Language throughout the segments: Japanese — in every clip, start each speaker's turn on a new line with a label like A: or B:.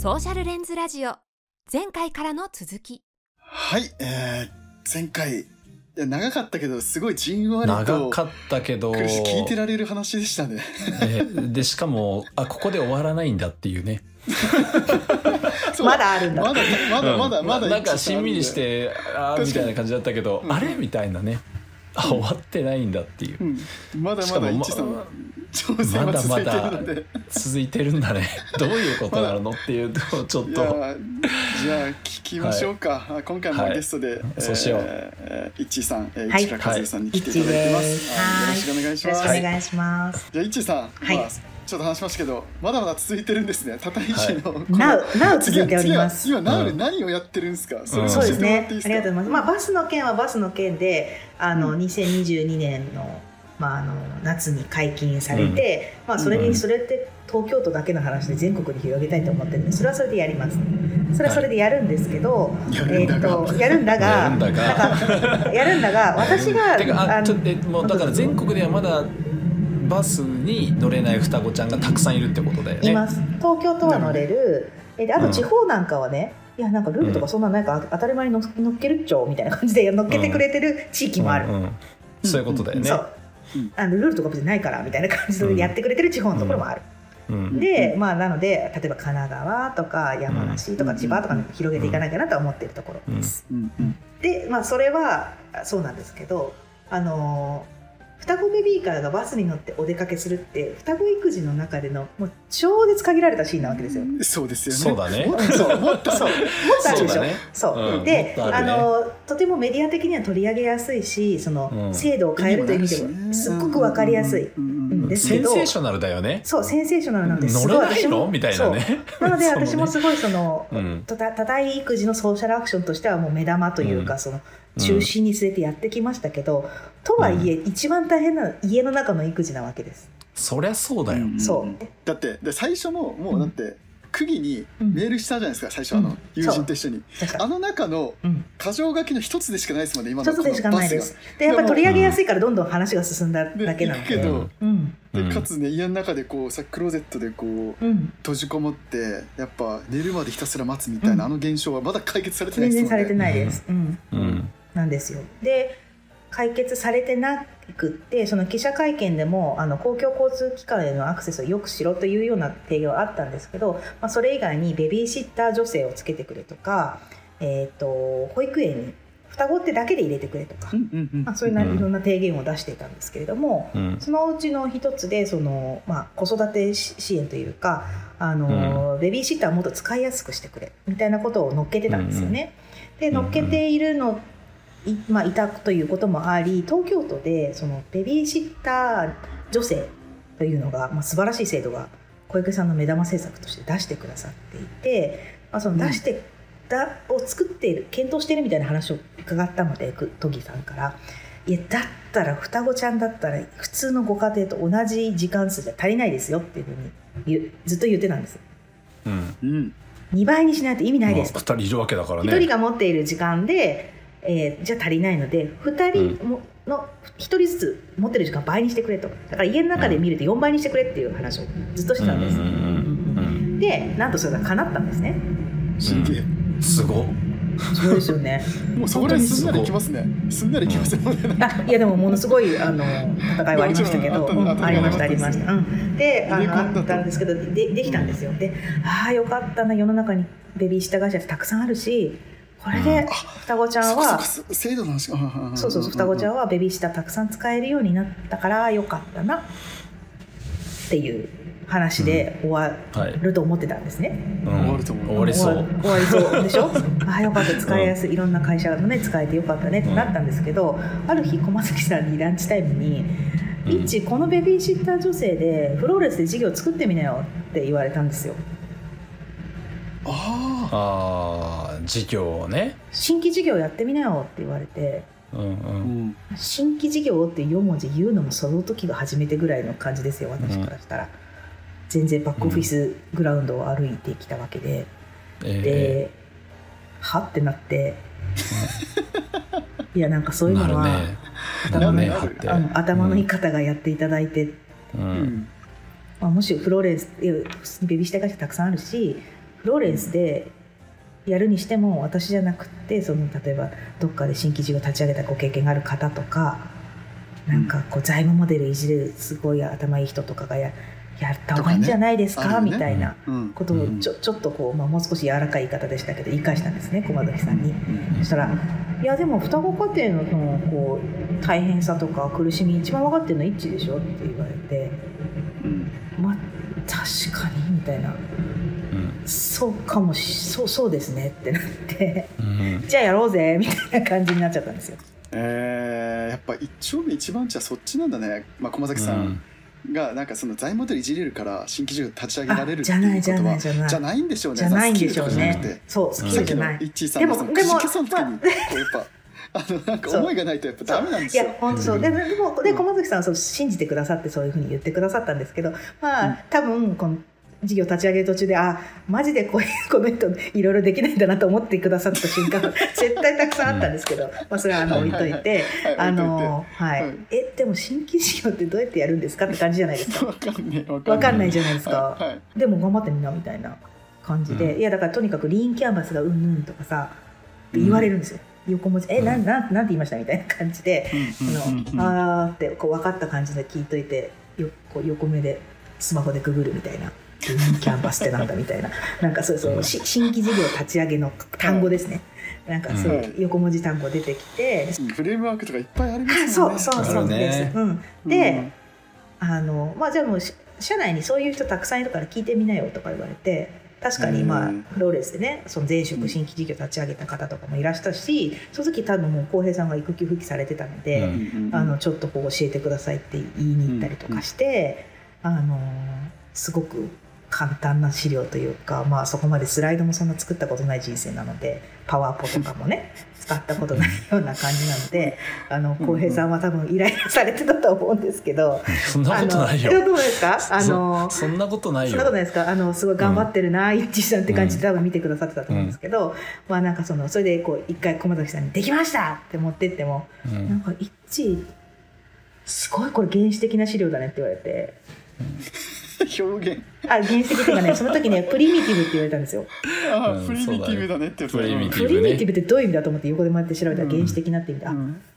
A: ソーシャルレンズラジオ。前回からの続き。
B: はい、えー、前回、いや長かったけど、すごいじんわり
C: 長
B: と
C: かったけど、
B: 聞いてられる話でしたね。
C: えーでしかもあここで終わらないんだっていうね。
D: まだあるんだ。
B: まだ、まだ、まだ、
C: うん。
B: まだ。
C: なんかしんみりし。てあーみたいな感じだったけど、
B: うん。
C: あれ？みたいなね。あ終わってないんだっていう。
B: うん、まだまだ一さん
C: ま、
B: 挑戦は続いてるので。
C: 続いてるんだね。どういうことなのっていうとちょっと。
B: ーじゃあ聞きましょうか、あ今回も
C: はい
B: ゲストで、
C: そうしよう。
B: えー、いっちーさん、えー、
D: はい。
B: 市川和也さんに来ていただいてます、
D: はい。
B: あよろしくお願いし
D: よろ
B: ます、
D: しくお願いします。
B: じゃあいっちーさん、
D: はい。
B: まあ、ちょっと話しましたけどまだまだ続いてるんですね。たたい市の、この
D: なう、なう続いております。
B: 次は今ナウで
C: うん
B: 何をやってるんですか、それ
C: うん。
D: そうです
B: 教えてもらっ
D: ね。
B: ていいですか
D: ありがとうございます。まあバスの件はバスの件で、あの、
B: うん。
D: 2022年のまああの夏に解禁されて、まあそれ
C: うん。
D: にそれって東京都だけの話で全国に広げたいと思ってるんで、それはそれでやります。それはそれでやるんですけど、
B: やるんだが。
D: えーっとやるんだが、
C: やるんだが。
D: やるんだが、私が
C: てかあ
D: の
C: ちょもうだから全国ではまだバスに乗れない双子ちゃんがたくさんいるってことだよね。
D: います。東京都は乗れる。えであと地方なんかはね、いやなんかルールとかそんなんないから当たり前に乗乗っけるっちょみたいな感じで乗っけてくれてる地域もある、
C: うんうん。そういうことだよね
D: あのルールとか別にないからみたいな感じでやってくれてる地方のところもある、
C: うん。
D: でまあなので例えば神奈川とか山梨とか千葉とかに広げていかなきゃなとは思ってるところです、でまあそれはあそうなんですけどあのー双子ベビーカーがバスに乗ってお出かけするって双子育児の中でのもう超絶限られたシーンなわけですよ。
B: そうですよね。
C: そうだね。
B: もっとそうもっと
D: そう。もっとあるでしょ。
C: そうだね。
D: そう、
C: うん。
D: で、あ
C: もっとあ
D: のとてもメディア的には取り上げやすいしその、
C: うん。
D: 制度を変えるという意味でもすっごくわかりやすい、ですけど
C: センセーショナルだよね。
D: そう。センセーショナルなんです。
C: 乗れないの？
D: も
C: みたいなね。
D: そう。なので 私もすごいその、
C: うん。
D: たた多大育児のソーシャルアクションとしてはもう目玉というか、
C: うん。
D: その中心に据えてやってきましたけど、とはいえ、一番大変なのは家の中の育児なわけです。
C: そりゃそうだよ。
B: ん。
D: そう。
B: だってで最初ももうだって区議に
D: うん。
B: メールしたじゃないですか最初あの、
D: うん。
B: 友人と一緒に。あの中の
D: うん。
B: 箇条書きの一つでしかないですもんね今の
D: 一つでしかないです。でやっぱり取り上げやすいからどんどん話が進んだだけなので、
B: で
D: うん。
B: で
C: うん。
B: かつね家の中でこうさクローゼットでこう
D: うん、
B: 閉じこもってやっぱ寝るまでひたすら待つみたいな、
D: うん。
B: あの現象はまだ解決されてない
D: 全然されて
B: ですもんね
D: ないです。うん
C: うん
D: なんですよ。で解決されてなくってその記者会見でもあの公共交通機関へのアクセスをよくしろというような提言はあったんですけど、まあ、それ以外にベビーシッター女性をつけてくれとか、えー、と保育園に双子ってだけで入れてくれとか、
B: うんうんうん
D: まあ、そういうないろんな提言を出していたんですけれども、
C: うん。
D: そのうちの一つでその、まあ、子育て支援というかあの、ベビーシッターをもっと使いやすくしてくれみたいなことを乗っけてたんですよね。で乗っけているの、いまあ、いたということもあり東京都でそのベビーシッター女性というのが、まあ、素晴らしい制度が小池さんの目玉政策として出してくださっていて、まあ、その出して、だを作っている検討しているみたいな話を伺ったのでく都議さんから。いやだったら双子ちゃんだったら普通のご家庭と同じ時間数じゃ足りないですよっていうふうに言うずっと言ってたんです。
C: うん。
B: うん。
D: 2倍にしないと意味ないです。と
C: まあ二人いるわけだから
D: 1人
C: ね
D: が持っている時間で、えーじゃあ足りないので2人もの1人ずつ持ってる時間倍にしてくれと。だから家の中で見ると4倍にしてくれっていう話をずっとしてたんです、
C: うんうんうんうん
D: でなんとそれが叶ったんですね。
B: すげえ。
C: すご。っ
D: そうですよね。
B: もうそこら辺すんなりいきますね。すんなりいきますよね、
D: あいやでもものすごいあの戦いはありましたけど、
B: あった
D: うんありましたあ
B: あった
D: りました、うん、であのあったんですけどでできたんですよ。でああよかったな世の中に。ベビーシッター会社ってたくさんあるしこれで双子ちゃんは、
B: そこそこそ制度の話が
D: そうそうそう双子ちゃんはベビーシッターたくさん使えるようになったからよかったなっていう話で終わ
C: はい
D: ると思ってたんですね。
C: うん。
B: 終わると思う。
C: 終わりそう。
D: 終わりそうでしょ？ああよかった。使いやすいいろんな会社のね使えてよかったねってなったんですけど、ある日駒崎さんにランチタイムに「
C: うん
D: イッチこのベビーシッター女性でフローレスで事業作ってみなよ」って言われたんですよ。
B: あ
C: ああ事業をね。
D: 新規事業やってみなよって言われて。
C: うんう
B: ん。ん、
D: 新規事業って4文字言うのもその時が初めてぐらいの感じですよ私からしたら、全然バックオフィスグラウンドを歩いてきたわけで、
C: え
D: ではってなって。いやなんかそう
C: え
D: いうのは、
C: ね。
D: 頭の,、あの頭のいい方がやっていただいて、
C: う
B: うん。ん
D: まあ、もしフローレンスいやベビーシッター会社たくさんあるしローレンスでやるにしても私じゃなくてその例えばどっかで新規事業立ち上げたご経験がある方とかなんかこう財務モデルいじれるすごい頭いい人とかがややった方がいいんじゃないですか、
B: ね。
D: みたいな
B: うん。
D: ことをちょちょっとこう、まあ、もう少し柔らかい言い方でしたけど言い返したんですね駒崎さんに。そしたら「いやでも双子家庭のそのこう大変さとか苦しみ一番分かってるのは一致でしょ」って言われて
B: うん「
D: まあ確かに」みたいな。
C: うん「
D: そうかもしそうそうですね」ってなって。
C: うん「
D: じゃあやろうぜ」みたいな感じになっちゃったんですよ。
B: えー、やっぱ一丁目一番地はそっちなんだね、まあ、駒崎さんがなんかその財務モデルいじれるから新規事業立ち上げられるって
D: あじゃないじゃ
B: いうことは
D: ない。じゃない
B: んでしょうね。
D: じゃないんでしょうね。
B: て。
D: そうスキ
B: さっきの
D: ルじゃない。
B: 一致さんの
D: でも
B: くじけそうの時にこうやっぱ あのなんか思いがないとやっぱダメなんですよ。
D: いや。本当そう。ででもで駒崎さんはそう信じてくださってそういうふうに言ってくださったんですけどまあ、
B: うん。
D: 多分この事業立ち上げる途中であマジでこういうこの人いろいろできないんだなと思ってくださった瞬間 絶対たくさんあったんですけど、まあ、それはあの置いといて
B: はい
D: あの、はい。
B: はい
D: えでも新規事業ってどうやってやるんですかって感じじゃないですか？
B: わかんねえわ
D: わかんない
B: じ
D: じゃないですか、
B: はいはい。
D: でも頑張ってみんなみたいな感じで、
C: うん。
D: いやだからとにかくリーンキャンバスがうんぬんとかさって言われるんですよ、横文字。えなんなんなんて言いましたみたいな感じで、
B: うんうんうんうん。
D: あのあーってこう分かった感じで聞いといてよこう横目でスマホでググるみたいな。キャンバスってなんだみたいな。なんかそうそう、
C: うん。
D: し新規事業立ち上げの単語ですね、なんかそういう横文字単語出てきて、
B: フレームワークとかいっぱいありますもんね。
D: そうそうそうです、うん、で、あのまあじゃあもうし社内にそういう人たくさんいるから聞いてみなよとか言われて確かにまあ
B: うん。
D: ローレンスでねその前職新規事業立ち上げた方とかもいらしたしその時多分もう浩平さんが育休復帰されてたので、
C: うん。
B: うん。うん
D: あのちょっとこう教えてくださいって言いに行ったりとかして、あのすごく簡単な資料というか、まあ、そこまでスライドもそんな作ったことない人生なのでパワーポとかもね 使ったことないような感じなのであの浩平さんは多分イライラされてたと思うんですけど。
C: そんなことないよ。
D: どうですか？あの
C: そそんなことないよ。
D: そんなことないですか？あのすごい頑張ってるな、一致さんって感じで多分見てくださってたと思うんですけど、まあなんかそのそれでこう一回駒崎さんに「できました!」って持ってっても
C: うん。
D: なんか一致すごいこれ原始的な資料だねって言われて
B: 表現。
D: あ原始的っていうかねその時ねプリミティブって言われたんですよ。
B: あ
C: うん
B: プリミティブだねって
C: プリミテ
D: プ
C: ィブね。
D: リミティブってどういう意味だと思って横で回って調べたら原始的なって意味で、あ
B: うん。
D: つ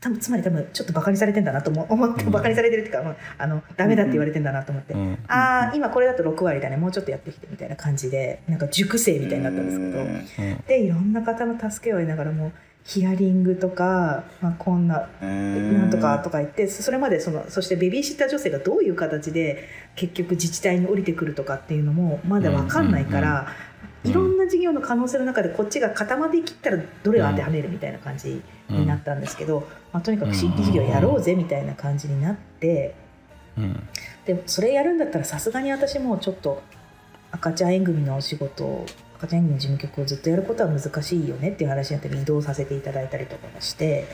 D: 多分つまり多分ちょっとバカにされてんだなと思 思って
C: うん。
D: バカにされてるっていうか、まあ、あのダメだって言われてんだなと思って、
C: うん。
D: ああ今これだと6割だね。もうちょっとやってきてみたいな感じでなんか熟成みたいになったんですけど、
B: え
C: うん。
D: でいろんな方の助けを得ながらもヒアリングとか、まあ、こんな
B: ー
D: なんとかとか言ってそれまでそのそしてベビーシッター女性がどういう形で結局自治体に降りてくるとかっていうのもまだ分かんないから、
C: うん
D: いろんな事業の可能性の中でこっちが固まってきったらどれを当てはめるみたいな感じになったんですけど、まあ、とにかく新規事業やろうぜみたいな感じになって
C: うん。
D: でもそれやるんだったらさすがに私もちょっと赤ちゃん縁組のお仕事を赤ちゃん縁組の事務局をずっとやることは難しいよねっていう話になって移動させていただいたりとかもして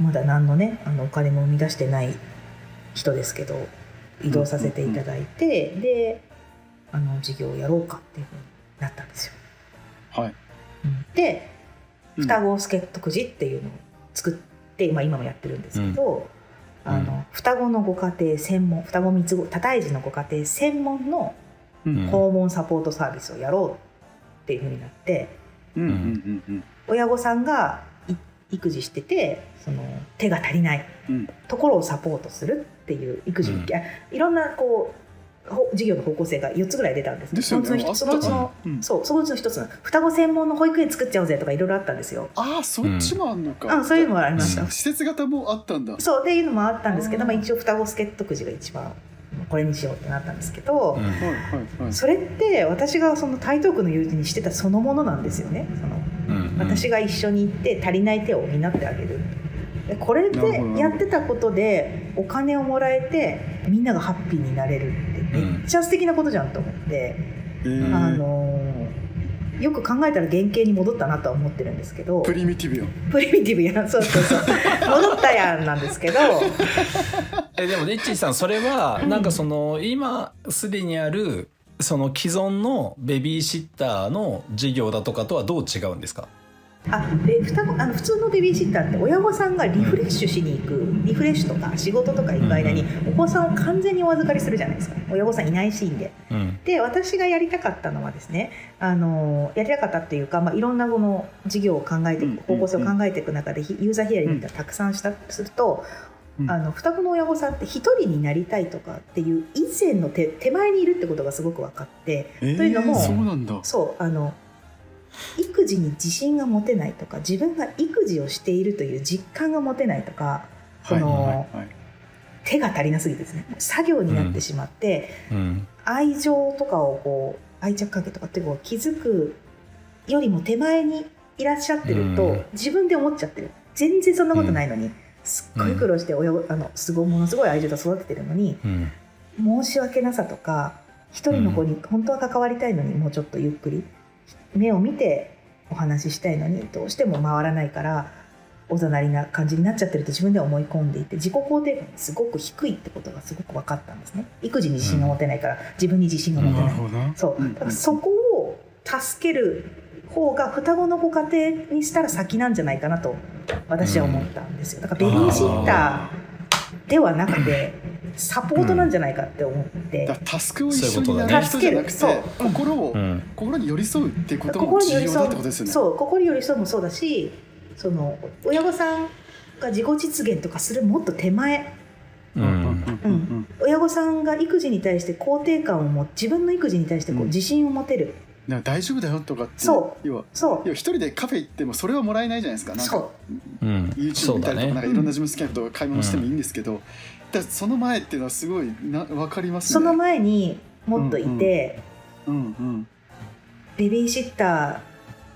D: まだ何のねあのお金も生み出してない人ですけど移動させていただいて、であの事業をやろうかっていうふうになったんですよ。
B: はい。
D: うん。で
B: うん
D: 双子助っ人くじっていうのを作って、まあ、今もやってるんですけど、あの双子のご家庭専門双子三つ子多胎児のご家庭専門の
B: うん。
D: 訪問サポートサービスをやろうっていうふうになって
B: うんうんうんうん。
D: 親御さんがい育児しててその手が足りない
B: うん。
D: ところをサポートするっていう育児、
C: うん。
D: いろんなこうほ事業の方向性が4つぐらい出たんです
B: ですよね。
D: そのうちのそのうちの、
B: うん。
D: そうそのうちの一つの。双子専門の保育園作っちゃおうぜとかいろいろあったんですよ。
B: ああそっちもあんのか、
D: うん、そういうのもありました。
C: うん。
B: 施設型もあったんだ。
D: そうっていうのもあったんですけど、まあ、一応双子助っ人くじが一番これにしようってなったんですけど、それって私がその台東区の友人にしてたそのものなんですよね。その
C: うん
D: 私が一緒に行って足りない手を補ってあげる。でこれでやってたことでお金をもらえてみんながハッピーになれるめっちゃ素敵なことじゃんと思って、
B: えー
D: あのよく考えたら原型に戻ったなとは思ってるんですけど。
B: プリミティブよ。
D: プリミティブやん。そうそうそう。戻ったやんなんですけど。
C: えでもレッチーさんそれはなんかその今すでにあるその既存のベビーシッターの事業だとかとはどう違うんですか？
D: あで双子あの普通のベビーシッターって親御さんがリフレッシュしに行くリフレッシュとか仕事とか行く間にお子さんを完全にお預かりするじゃないですか。親御さんいないシーンで。
C: うん。
D: で私がやりたかったのはですねあのやりたかったっていうか、まあ、いろんなこの事業を考えてい
B: うん
D: く方向性を考えていく中でひユーザーヒアリングがたくさんしたすると、
B: うん。
D: あの双子の親御さんって一人になりたいとかっていう以前の手手前にいるってことがすごく分かって
B: えー
D: というのも
B: そうなんだ。
D: そうあの育児に自信が持てないとか自分が育児をしているという実感が持てないとかその、手が足りなすぎてですね作業になってしまって、
C: うん。
D: 愛情とかをこう愛着関係とかってこう気づくよりも手前にいらっしゃってると、
C: うん。
D: 自分で思っちゃってる。全然そんなことないのに、すっごい苦労して親をあのすごいものすごい愛情と育ててるのに
C: うん。
D: 申し訳なさとか一人の子に本当は関わりたいのにもうちょっとゆっくり目を見てお話ししたいのにどうしても回らないからおざなりな感じになっちゃってると自分では思い込んでいて自己肯定感がすごく低いってことがすごく分かったんですね。育児に自信が持てないから自分に自信が持てない、そう
B: うん。
D: だからそこを助ける方が双子のご家庭にしたら先なんじゃないかなと私は思ったんですよ。だからベビーシッターではなくてサポートなんじゃないかって思って、
B: だからタスクを一緒にやる人じゃ心を、
C: うん。
B: 心に寄り添うっていうことも重要だってことですよ
D: う
B: ね。
D: そう心に寄り添うもそうだしその親御さんが自己実現とかするもっと手前。
C: うん。
B: うんうん
D: 親御さんが育児に対して肯定感を持自分の育児に対してこう
B: うん。
D: 自信を持てる、
B: なんか大丈夫だよとかって
D: そ
B: 要は
D: そう。
B: 要は一人でカフェ行ってもそれはもらえないじゃないですか。なんか
D: そう。
C: うん。
B: YouTube 見たりとか、なん
C: ね
B: かいろんな自分好きなことを買い物してもいいんですけど、だからその前っていうのはすごいな分かりますね。
D: その前にもっといて、
B: うんうん。
D: ベビーシッタ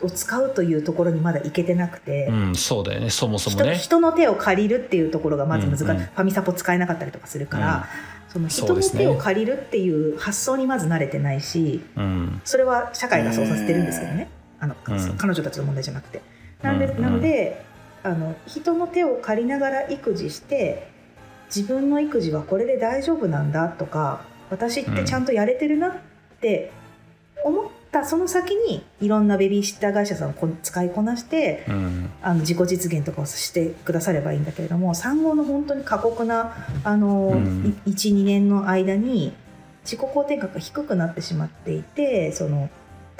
D: ーを使うというところにまだ行けてなくて、
C: うんそうだよね。そもそも
D: 人
C: ね。
D: 人の手を借りるっていうところがまず難しい、
C: うん。うん
D: ファミサポ使えなかったりとかするから、その人の手を借りるっていう発想にまず慣れてないし
C: うん。
D: それは社会がそうさせてるんですけどね、あの
C: うん。
D: 彼女たちの問題じゃなくて。なんで
C: うんうん。
D: なのであの人の手を借りながら育児して自分の育児はこれで大丈夫なんだとか私ってちゃんとやれてるなって思ったその先にいろんなベビーシッター会社さんをこ使いこなして
C: うん。
D: あの自己実現とかをしてくださればいいんだけれども産後の本当に過酷なあの、
C: うん。
D: 12年の間に自己肯定感が低くなってしまっていてその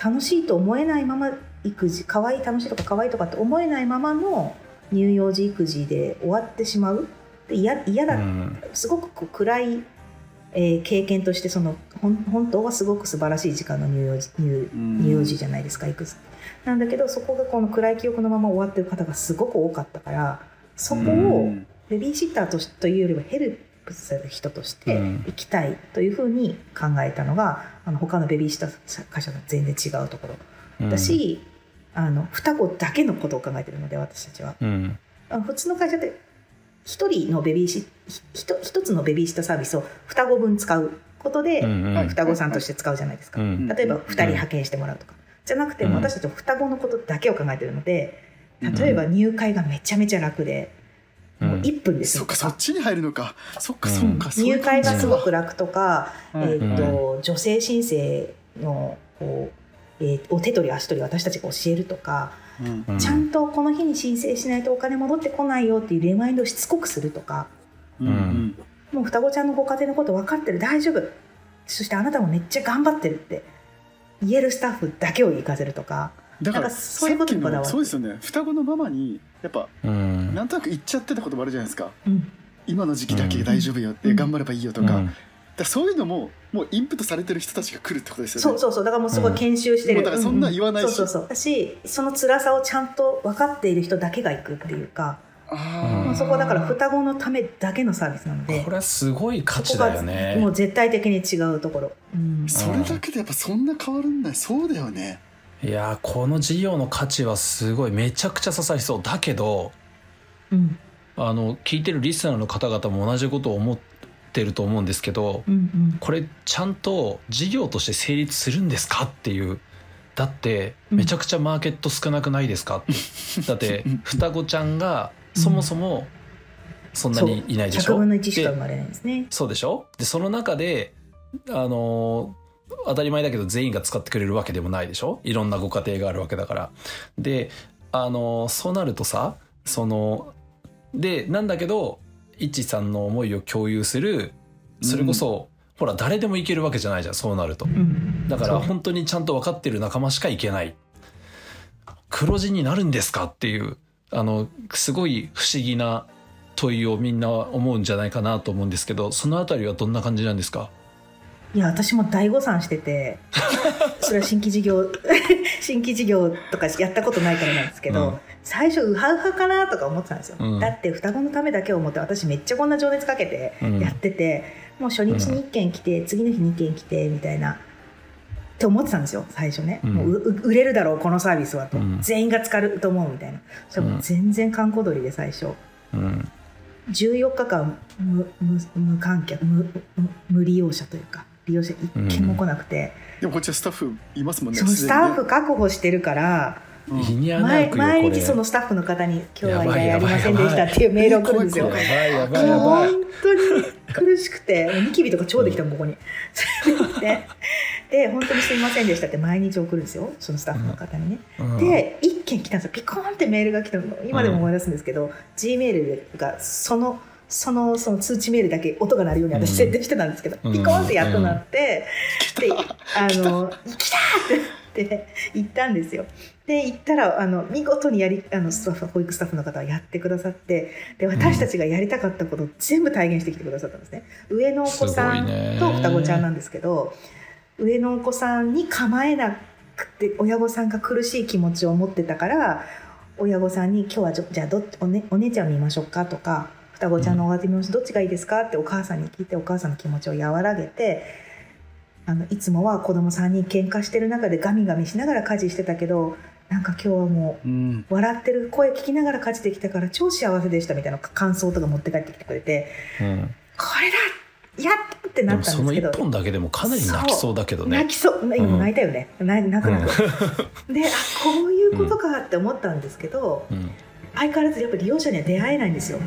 D: 楽しいと思えないまま育児可愛い楽しいとか可愛いとかって思えないままの乳幼児育児で終わってしまう。で嫌嫌だ、
C: うん。
D: すごく暗い、えー経験としてその本当はすごく素晴らしい時間の乳幼児乳
B: うん。
D: 乳幼児じゃないですか育児なんだけどそこがこの暗い記憶のまま終わってる方がすごく多かったからそこ
B: う
D: を
B: ん。
D: ベビーシッターとしというよりはヘルプする人として
C: うん。
D: 行きたいというふうに考えたのがあの他のベビーシッター会社と全然違うところ。だし、あの双子だけのことを考えてるので私たちは。
C: うん。
D: 普通の会社って一人のベビーシひひと一つのベビーシッターサービスを双子分使うことで、
C: うんうん。
D: 双子さんとして使うじゃないですか、
C: うん
D: 例えば2人派遣してもらうとか、じゃなくて私たちは双子のことだけを考えてるので例えば入会がめちゃめちゃ楽で、
C: うん。
D: もう1分ですよ。
B: そっかそっちに入るのか。そっか
C: うん。
B: そっか、
D: 入会がすごく楽とか、
B: うん。
D: えーと女性申請のこう、えーお手取り足取り私たちが教えるとか、
B: うん。
C: うん
D: ちゃんとこの日に申請しないとお金戻ってこないよっていうリマインドをしつこくするとか
B: うん。うん
D: もう双子ちゃんのご家庭のこと分かってる大丈夫。そしてあなたもめっちゃ頑張ってるって言えるスタッフだけを行かせるとか
B: だから
D: そういうことにこだわる
B: そうですよね。双子のママにやっぱ
C: うん。
B: なんとなく言っちゃってたこともあるじゃないですか。
D: うん。
B: 今の時期だけ大丈夫よって、
D: うん。
B: 頑張ればいいよとか,、だそういうのももうインプットされてる人たちが来るってことですよね。
D: そうそうそうだからもうすごい研修してる、
B: もうだからそんな言わないし。
D: うんそうそうそう。だしその辛さをちゃんと分かっている人だけが行くっていうか、
B: あー。
D: もうそこはだから双子のためだけのサービスなので
C: これはすごい価値だよね。
D: もう絶対的に違うところ、うん。
B: それだけでやっぱそんな変わるんだよ。そうだよね。
C: いやーこの事業の価値はすごい。めちゃくちゃ刺さりそう。だけど
D: うん。
C: あの聞いてるリスナーの方々も同じことを思ってると思うんですけど
D: うんうん。
C: これちゃんと事業として成立するんですかっていう。だって
D: うん。
C: めちゃくちゃマーケット少なくないですか？っ てだって双子ちゃんがそもそもそんなにいないでし
D: 100
C: ょ
D: 分の1しか
C: で
D: 生まれないんですね。
C: そうでしょ？でその中であの当たり前だけど全員が使ってくれるわけでもないでしょ？いろんなご家庭があるわけだから。であのそうなるとさそのでなんだけどいちさんの思いを共有するそれこそ、ほら誰でもいけるわけじゃないじゃんそうなると。
D: うん。
C: だから本当にちゃんと分かってる仲間しかいけない。黒字になるんですかっていうあのすごい不思議な問いをみんな思うんじゃないかなと思うんですけどそのあたりはどんな感じなんですか？
D: いや私も大誤算してて それは新規事業 新規事業とかやったことないからなんですけど、
C: うん
D: 最初ウハウハかなとか思ってたんですよ、
C: うん。
D: だって双子のためだけを思って私めっちゃこんな情熱かけて
C: うん。
D: やってて、もう初日に1件来て、次の日2件来てみたいなって思ってたんですよ最初ね、
C: うん。
D: もうう売れるだろうこのサービスはと、
C: うん。
D: 全員が使うと思うみたいな。それ全然観光鳥で最初。
C: うん。
D: 14日間無無無観客無無無利用者というか利用者一件も来なくて、
B: でもこっちはスタッフいますもんね
D: スタッフ
B: す
D: 確保してるから、
B: でにね
C: 胃に穴
D: 毎
C: 開くよこれ。
D: 毎日そのスタッフの方に「今日は依
C: やばい
D: 頼ありませんでした」っていうメールを送る。んですよ。
B: やば
C: やばいやばいやば
D: 本
C: い
D: 当に苦しくてもうニキビとか超できたもんここに。でで本当にすいませんでしたって毎日送るんですよそのスタッフの方にね。
C: うん。
D: で1件来たんですよ。ピコーンってメールが来たの。今でも思い出すんですけど、G メールがそのそのその通知メールだけ音が鳴るように私設定してたんですけど、
C: うん。
D: ピコーンってやっと鳴って、であの「来た!」って言ったんですよ。で行ったらあの見事にやりあのスタッフ保育スタッフの方はやってくださってで私たちがやりたかったことを全部体現してきてくださったんですね。上のお子さんと双子ちゃんなんですけど上のお子さんに構えなくて親御さんが苦しい気持ちを持ってたから親御さんに「今日はじゃあどお,、ね、お姉ちゃん見ましょうか」とか「双子ちゃんのおがて見ましょうどっちがいいですか?」ってお母さんに聞いてお母さんの気持ちを和らげてあのいつもは子供3人喧嘩してる中でガミガミしながら家事してたけどなんか今日はもう
B: うん。
D: 笑ってる声聞きながら家事できたから超幸せでしたみたいな感想とか持って帰ってきてくれて
C: うん。
D: これだやったってなったんですけど。
C: 一本だけでもかなり泣きそうだけどね。
D: 泣きそう。今も泣いたよね、な泣く泣く、であこういうことかって思ったんですけど、
C: うん。
D: 相変わらずやっぱり利用者には出会えないんですよ。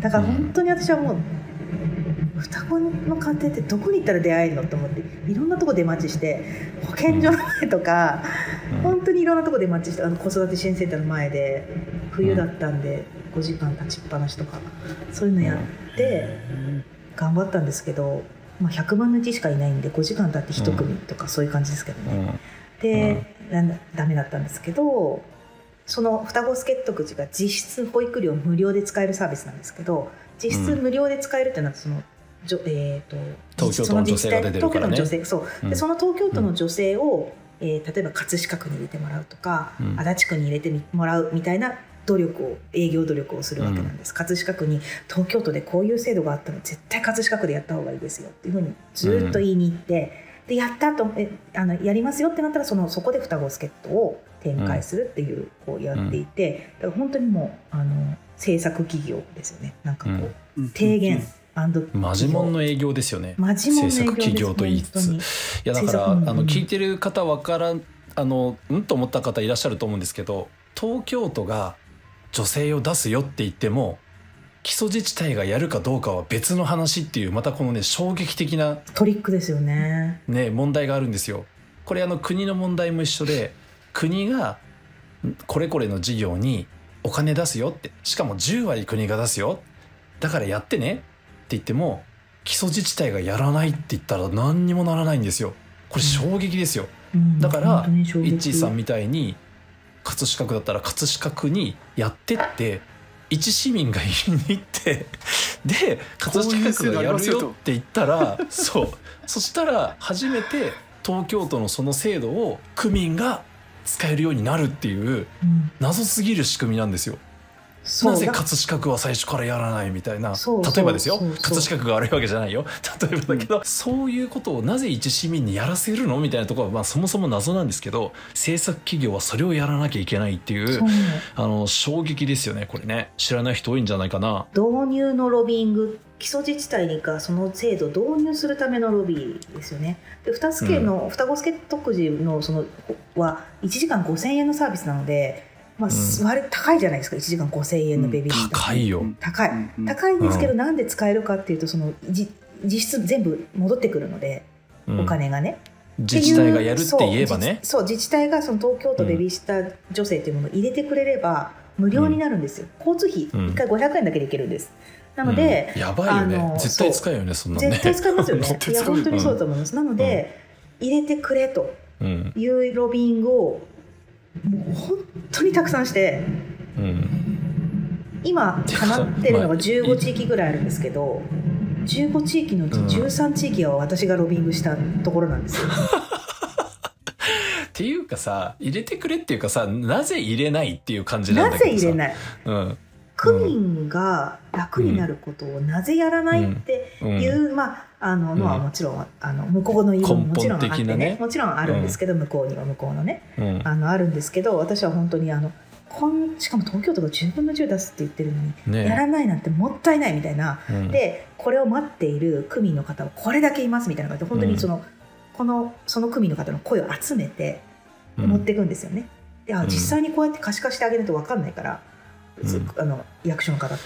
D: だから本当に私はもう双子の家庭ってどこに行ったら出会えるのと思っていろんなとこ出待ちして保健所の前とか、
C: うん
D: 本当にいろんなとこ出待ちしてあの子育て支援センターの前で冬だったんで5時間立ちっぱなしとかそういうのやって頑張ったんですけど、まあ、100分の1しかいないんで5時間経って1組とかそういう感じですけどね。
C: うん。
D: で、なんダメだったんですけどその双子助っ人口が実質保育料無料で使えるサービスなんですけど実質無料で使えるっていうのはその、じょえー、と
C: 東京都の女性が出てるからね。
D: 東京都の女性そう、
C: うん。
D: でその東京都の女性を、えー例えば葛飾区に入れてもらうとか、
C: うん。
D: 足立区に入れてみもらうみたいな努力を営業努力をするわけなんです、葛飾区に東京都でこういう制度があったら絶対葛飾区でやった方がいいですよっていうふうにずっと言いに行って、でやったとえあのやりますよってなったらそのそこで双子助っ人を展開するっていう、こうやっていてだから本当にもうあの制作企業ですよね。なんかこう、
B: うん。
D: 提言
C: マジモンの営業ですよね。
D: マジモンの営業
C: 制作企業と言いつつ。いやだから、あの聞いてる方わからんあのうんと思った方いらっしゃると思うんですけど東京都が女性を出すよって言っても基礎自治体がやるかどうかは別の話っていうまたこのね衝撃的な
D: トリックですよね。
C: ね問題があるんですよ。これあの国の問題も一緒で国がんこれこれの事業にお金出すよって。しかも10割国が出すよ。だからやってね言っても基礎自治体がやらないって言ったら何にもならないんですよ。これ衝撃ですよ。
D: うん
C: だからイッチーさんみたいに葛飾区だったら葛飾区にやってって一市民が言いに行って で葛飾区がやるよって言ったらそうそしたら初めて東京都のその制度を区民が使えるようになるっていう
D: うん
C: 謎すぎる仕組みなんですよ。なぜ葛飾区は最初からやらないみたいな。例えばですよ。葛飾区が悪いわけじゃないよ。例えばだけど、そういうことをなぜ一市民にやらせるのみたいなところは、まあ、そもそも謎なんですけど政策企業はそれをやらなきゃいけないっていうあの衝撃ですよねこれね。知らない人多いんじゃないかな。
D: 導入のロビーング基礎自治体がその制度を導入するためのロビーですよね。で双助の、双子助特需のそのは1時間5000円のサービスなので、まあ
C: うん。
D: 割高いじゃないですか。1時間5000円のベビーシッター、
C: 高いよ、
D: 高い。
B: うん
D: 高いんですけど、なんで使えるかっていうとそのじ実質全部戻ってくるので、
C: うん。
D: お金がね。
C: 自治体がやるって言えばね。
D: そう自治体がその東京都ベビーシッター女性というものを入れてくれれば無料になるんですよ、交通費1回500円だけでいけるんです、なので、
C: うん。やばいよね絶対使うよねそんな
D: 絶対使いますよね。
B: 絶対使う
D: いや本当にそうだと思います、なので、入れてくれと
C: うん
D: いうロビングをもう本当にたくさんして
C: うん。
D: 今 叶ってるのが15地域ぐらいあるんですけど15地域のうち13地域は私がロビングしたところなんですよ。
C: っていうかさ入れてくれっていうかさなぜ入れないっていう感じなん
D: な
C: だけどさ。
D: ぜ入れない？
C: うん。
D: 区民が楽になることをなぜやらないって
C: うん。
D: いう、まああののは
C: うん
D: もちろんあの向こうの言い分ももちろんあってね。
C: ね
D: もちろんあるんですけど、向こうには向こうのね。
C: うん。
D: あのあるんですけど私は本当にあのこんしかも東京都が10分の10出すって言ってるのに、やら
C: ね
D: ないなんてもったいないみたいな。
C: うん。
D: でこれを待っている区民の方はこれだけいますみたいな感じで本当にその、このその区民の方の声を集めて
C: うん。
D: 持っていくんですよね。で実際にこうやって可視化してあげると分かんないから、あの役所の方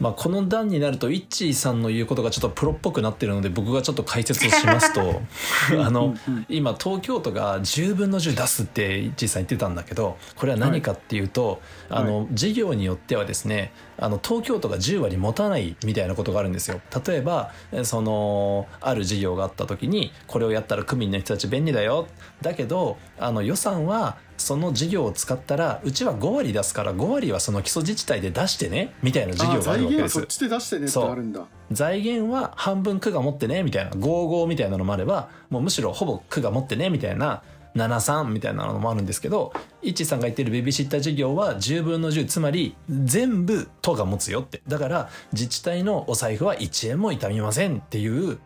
C: まあ、この段になるとイッチーさんの言うことがちょっとプロっぽくなってるので僕がちょっと解説をしますと あの今東京都が10分の10出すってイッチーさん言ってたんだけどこれは何かっていうと、あの事業によってはですねあの東京都が10割持たないみたいなことがあるんですよ。例えばえそのある事業があった時にこれをやったら区民の人たち便利だよだけどあの予算はその事業を使ったらうちは5割出すから5割はその基礎自治体で出してねみたいな事業
B: あ
C: があるわけです
B: 財源はそっ。ちで出してねってあるんだ
C: 財源は半分区が持ってねみたいな55みたいなのもあればもうむしろほぼ区が持ってねみたいな73みたいなのもあるんですけどイッチーさんが言ってるベビーシッター事業は10分の10つまり全部都が持つよって。だから自治体のお財布は1円も痛みませんっていう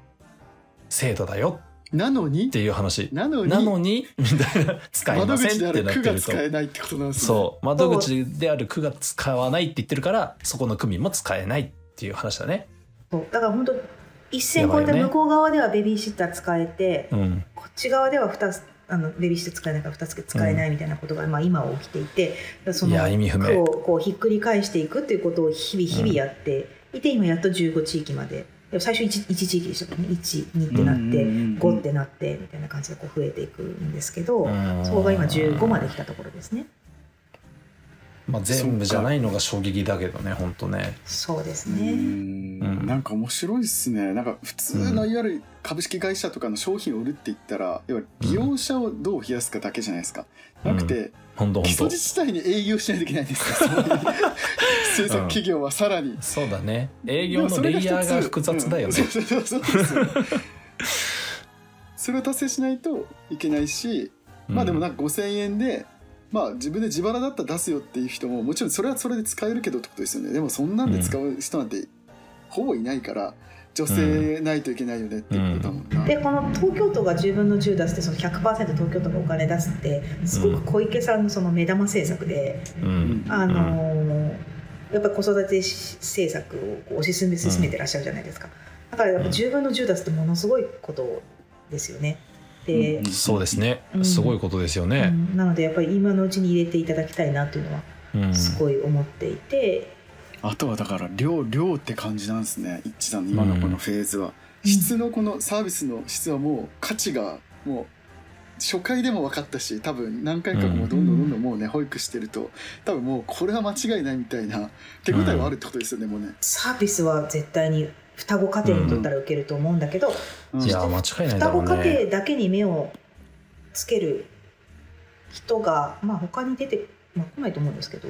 C: 制度だよ。
B: なのに？
C: っていう話。
B: なのに？
C: なのに？みたいな。使い
B: 窓
C: ませんってなってると。
B: 使えないってことなんですね。
C: そう。窓口である区が使わないって言ってるからそこの区民も使えないっていう話だね。
D: そう。だから本当一線越えた向こう側ではベビーシッター使えて、
C: うん。
D: こっち側では2つあのベビーシッター使えないから2つ使えないみたいなことが、まあ、今は起きていてその
C: いや意味不明。
D: 区をこうひっくり返していくっていうことを日々日々やっていて、今やっと15地域まで。でも最初 1, 1地域でしたからね。12ってなって、
B: うんうんうんうん。
D: 5ってなってみたいな感じでこう増えていくんですけど、
C: うん。
D: そこが今15まで来たところですね。
C: まあ、全部じゃないのが衝撃だけどね本当ね。
D: そうですね。
B: ん
C: うん
B: なんか面白いっすね。なんか普通のいわゆる株式会社とかの商品を売るって言ったら要は利用者をどう増やすかだけじゃないですか、なくて
C: 本当
B: 基礎
C: 本
B: 自治体に営業しないといけないんですよ。そういう 制作企業はさらに、
C: 当そうだね。営業のレイヤーが複雑だよね。
B: それを達成しないといけないし、まあでもなんか5000円でまあ自分で自腹だったら出すよっていう人ももちろんそれはそれで使えるけどってことですよね。でもそんなんで使う人なんてほぼいないから女性ないといけないよねっていうことだもんな、
D: でこの東京都が10分の10出してその100%東京都がお金出すってすごく小池さんのその目玉政策で、
C: うん、うん
D: あのーやっぱり子育て政策をこう推し進め進めてらっしゃるじゃないですか、だからやっぱ10分の10出すってものすごいことですよね。で、
B: うん。
C: そうですね、
D: うん。
C: すごいことですよ
D: う
C: ね、
D: ん。なのでやっぱり今のうちに入れていただきたいなというのは
C: うん。
D: すごい思っていて、
B: あとはだから量量って感じなんですね。一致さん。の今のこのフェーズは、
D: うん。
B: 質のこのサービスの質はもう価値がもう初回でも分かったし多分何回かもうどんどんどんどんもうね保育してると多分もうこれは間違いないみたいな手応えはあるってことですよね、もうね、
D: サービスは絶対に双子家庭にとったら受けると思うんだけど、
B: うん。
C: いや間違いない
D: 双子家庭
C: ね
D: だけに目をつける人が、まあ、他に出て、まあ、来ないと思うんですけど。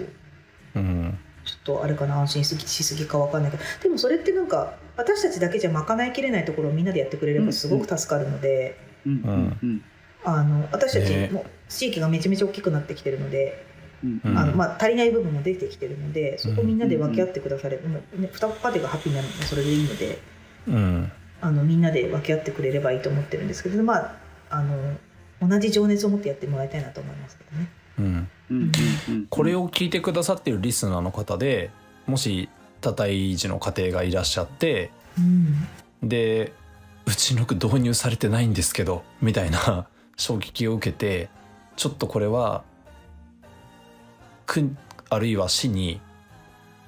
C: うん
D: ちょっとあれかな安心しすぎしすぎかわかんないけどでもそれってなんか私たちだけじゃ賄いきれないところをみんなでやってくれればすごく助かるので、
B: うん。うん。うん。
D: あの私たち
C: ね
D: もう地域がめちゃめちゃ大きくなってきてるので、
B: うん。
C: うん。
D: あのまあ、足りない部分も出てきてるのでそこみんなで分け合ってくだされば、もうね、双子家庭がハッピーになるのもそれでいいので
C: うん。
D: あのみんなで分け合ってくれればいいと思ってるんですけど、まあ、あの同じ情熱を持ってやってもらいたいなと思いますけどね。
C: うん
B: うんうんうん
C: これを聞いてくださってるリスナーの方でもし多胎児の家庭がいらっしゃって
D: うん。
C: でうちの区導入されてないんですけどみたいな 衝撃を受けてちょっとこれは区あるいは市に